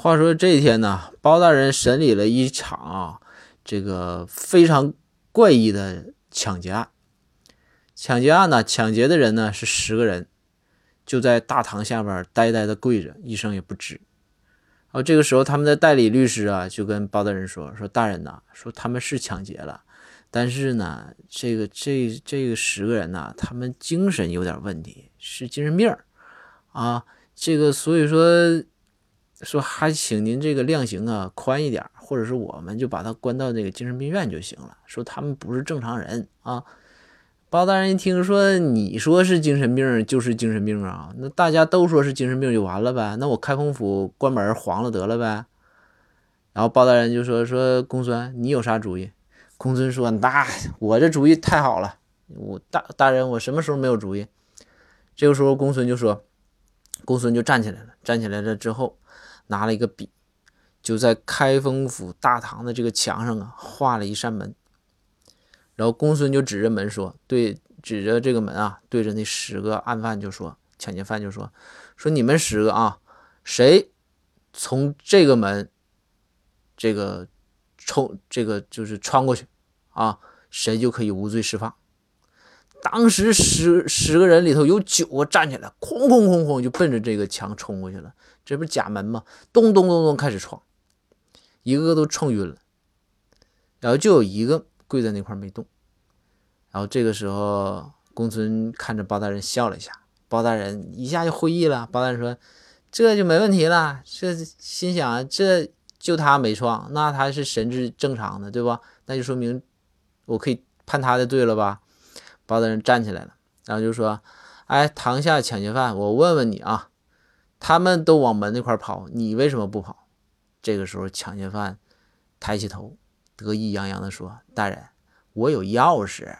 话说这一天呢，包大人审理了一场啊，这个非常怪异的抢劫案。抢劫案呢，抢劫的人呢是十个人，就在大堂下边呆呆的跪着，一声也不吱。然后这个时候，他们的代理律师啊就跟包大人说：“说大人呐，说他们是抢劫了，但是呢，这个这这个十个人呐，他们精神有点问题，是精神病啊。这个所以说。”说还请您这个量刑啊宽一点，或者是我们就把他关到那个精神病院就行了。说他们不是正常人啊。包大人一听说你说是精神病就是精神病啊，那大家都说是精神病就完了呗。那我开封府关门黄了得了呗。然后包大人就说说公孙你有啥主意？公孙说那我这主意太好了，我大大人我什么时候没有主意？这个时候公孙就说，公孙就站起来了，站起来了之后。拿了一个笔，就在开封府大堂的这个墙上啊画了一扇门，然后公孙就指着门说：“对，指着这个门啊，对着那十个案犯就说，抢劫犯就说，说你们十个啊，谁从这个门，这个冲这个就是穿过去啊，谁就可以无罪释放。”当时十十个人里头有九个站起来，哐哐哐哐就奔着这个墙冲过去了。这不是假门吗？咚咚咚咚开始撞，一个个都撞晕了。然后就有一个跪在那块没动。然后这个时候，公孙看着包大人笑了一下，包大人一下就会意了。包大人说：“这就没问题了。”这心想，这就他没撞，那他是神智正常的，对吧？那就说明我可以判他的罪了吧？包大人站起来了，然后就说：“哎，堂下抢劫犯，我问问你啊。”他们都往门那块跑，你为什么不跑？这个时候，抢劫犯抬起头，得意洋洋地说：“大人，我有钥匙。”